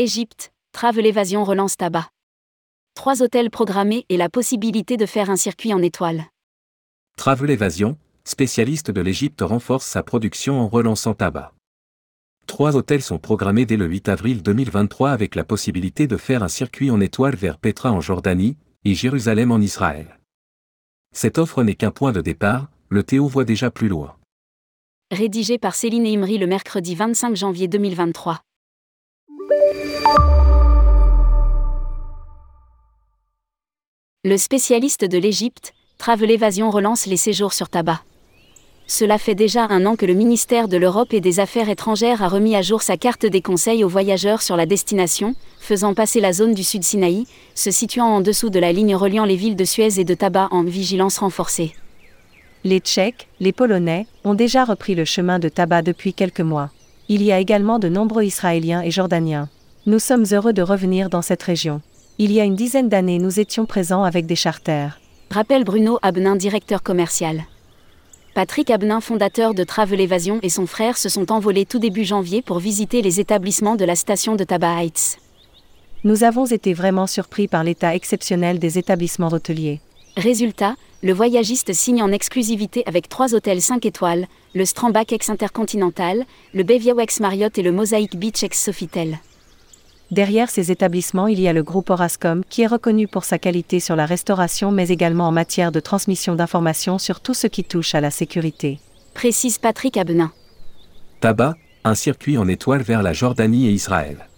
Égypte, Travel Évasion relance tabac. Trois hôtels programmés et la possibilité de faire un circuit en étoile. Travel Évasion, spécialiste de l'Égypte renforce sa production en relançant tabac. Trois hôtels sont programmés dès le 8 avril 2023 avec la possibilité de faire un circuit en étoile vers Petra en Jordanie et Jérusalem en Israël. Cette offre n'est qu'un point de départ, le Théo voit déjà plus loin. Rédigé par Céline Imri le mercredi 25 janvier 2023. Le spécialiste de l'Égypte, Travel Evasion relance les séjours sur tabac. Cela fait déjà un an que le ministère de l'Europe et des Affaires étrangères a remis à jour sa carte des conseils aux voyageurs sur la destination, faisant passer la zone du Sud Sinaï, se situant en dessous de la ligne reliant les villes de Suez et de Tabac en vigilance renforcée. Les Tchèques, les Polonais, ont déjà repris le chemin de Tabac depuis quelques mois. Il y a également de nombreux Israéliens et Jordaniens. Nous sommes heureux de revenir dans cette région. Il y a une dizaine d'années, nous étions présents avec des charters. Rappelle Bruno Abnin, directeur commercial. Patrick Abnin, fondateur de Travel Evasion, et son frère se sont envolés tout début janvier pour visiter les établissements de la station de Tabac Heights. Nous avons été vraiment surpris par l'état exceptionnel des établissements hôteliers. Résultat, le voyagiste signe en exclusivité avec trois hôtels 5 étoiles, le Strambach ex Intercontinental, le Beviao ex Marriott et le Mosaic Beach ex Sofitel. Derrière ces établissements, il y a le groupe Orascom qui est reconnu pour sa qualité sur la restauration mais également en matière de transmission d'informations sur tout ce qui touche à la sécurité. Précise Patrick Abenin. Tabac, un circuit en étoile vers la Jordanie et Israël.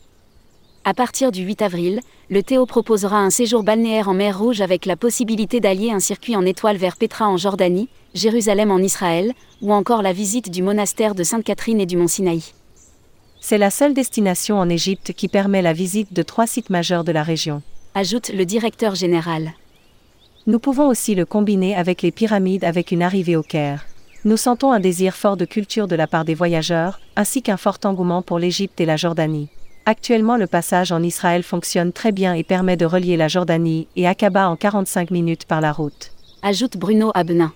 À partir du 8 avril, le Théo proposera un séjour balnéaire en mer Rouge avec la possibilité d'allier un circuit en étoile vers Petra en Jordanie, Jérusalem en Israël, ou encore la visite du monastère de Sainte-Catherine et du Mont Sinaï. C'est la seule destination en Égypte qui permet la visite de trois sites majeurs de la région. Ajoute le directeur général. Nous pouvons aussi le combiner avec les pyramides avec une arrivée au Caire. Nous sentons un désir fort de culture de la part des voyageurs, ainsi qu'un fort engouement pour l'Égypte et la Jordanie. Actuellement, le passage en Israël fonctionne très bien et permet de relier la Jordanie et Aqaba en 45 minutes par la route. Ajoute Bruno Abnin.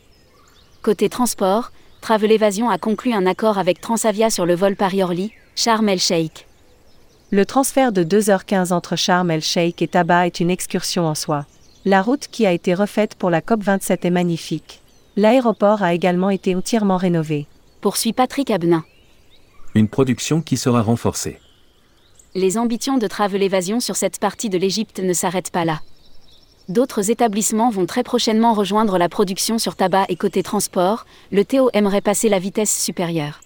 Côté transport, Travel Evasion a conclu un accord avec Transavia sur le vol Paris-Orly, Sharm el-Sheikh. Le transfert de 2h15 entre Sharm el-Sheikh et Tabat est une excursion en soi. La route qui a été refaite pour la COP27 est magnifique. L'aéroport a également été entièrement rénové. Poursuit Patrick Abnin. Une production qui sera renforcée. Les ambitions de Travel Evasion sur cette partie de l'Égypte ne s'arrêtent pas là. D'autres établissements vont très prochainement rejoindre la production sur tabac et côté transport, le Théo aimerait passer la vitesse supérieure.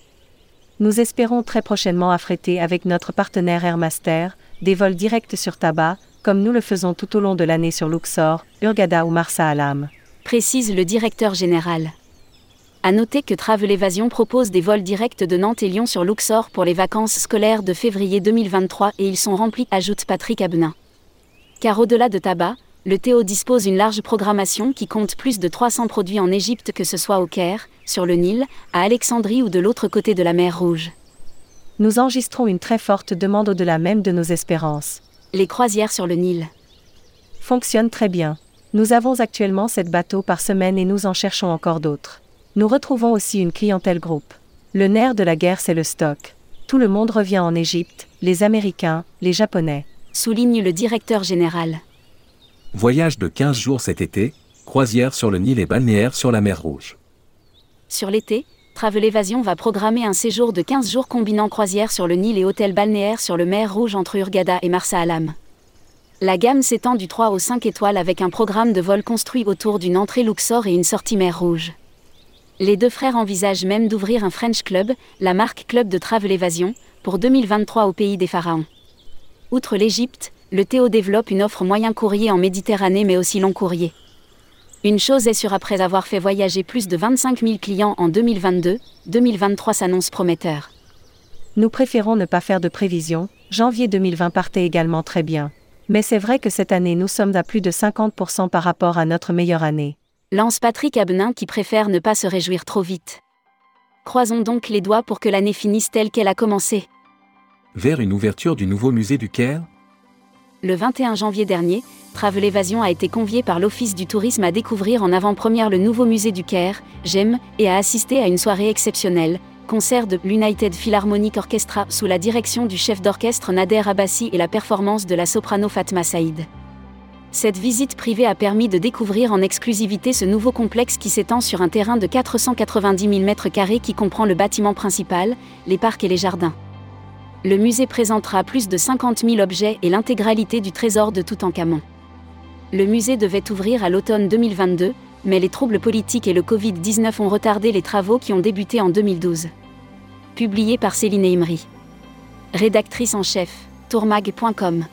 Nous espérons très prochainement affréter avec notre partenaire Airmaster des vols directs sur tabac, comme nous le faisons tout au long de l'année sur Luxor, Urgada ou Marsa Alam. Précise le directeur général. À noter que Travel Evasion propose des vols directs de Nantes et Lyon sur Luxor pour les vacances scolaires de février 2023 et ils sont remplis, ajoute Patrick Abnin. Car au-delà de tabac, le Théo dispose une large programmation qui compte plus de 300 produits en Égypte que ce soit au Caire, sur le Nil, à Alexandrie ou de l'autre côté de la mer Rouge. Nous enregistrons une très forte demande au-delà même de nos espérances. Les croisières sur le Nil fonctionnent très bien. Nous avons actuellement 7 bateaux par semaine et nous en cherchons encore d'autres. Nous retrouvons aussi une clientèle groupe. Le nerf de la guerre, c'est le stock. Tout le monde revient en Égypte, les Américains, les Japonais. Souligne le directeur général. Voyage de 15 jours cet été, croisière sur le Nil et balnéaire sur la mer Rouge. Sur l'été, Travel Evasion va programmer un séjour de 15 jours combinant croisière sur le Nil et hôtel balnéaire sur le mer Rouge entre Urgada et Marsa Alam. La gamme s'étend du 3 au 5 étoiles avec un programme de vol construit autour d'une entrée Luxor et une sortie mer Rouge. Les deux frères envisagent même d'ouvrir un French Club, la marque Club de Travel Evasion, pour 2023 au pays des pharaons. Outre l'Égypte, le Théo développe une offre moyen courrier en Méditerranée mais aussi long courrier. Une chose est sûre après avoir fait voyager plus de 25 000 clients en 2022, 2023 s'annonce prometteur. Nous préférons ne pas faire de prévisions, janvier 2020 partait également très bien. Mais c'est vrai que cette année nous sommes à plus de 50% par rapport à notre meilleure année. Lance Patrick Abnin qui préfère ne pas se réjouir trop vite. Croisons donc les doigts pour que l'année finisse telle qu'elle a commencé. Vers une ouverture du nouveau musée du Caire Le 21 janvier dernier, Travel Evasion a été convié par l'Office du tourisme à découvrir en avant-première le nouveau musée du Caire, GEM, et à assister à une soirée exceptionnelle, concert de l'United Philharmonic Orchestra sous la direction du chef d'orchestre Nader Abbassi et la performance de la soprano Fatma Saïd. Cette visite privée a permis de découvrir en exclusivité ce nouveau complexe qui s'étend sur un terrain de 490 000 m2 qui comprend le bâtiment principal, les parcs et les jardins. Le musée présentera plus de 50 000 objets et l'intégralité du trésor de Toutankhamon. Le musée devait ouvrir à l'automne 2022, mais les troubles politiques et le Covid-19 ont retardé les travaux qui ont débuté en 2012. Publié par Céline Imri. Rédactrice en chef, tourmag.com.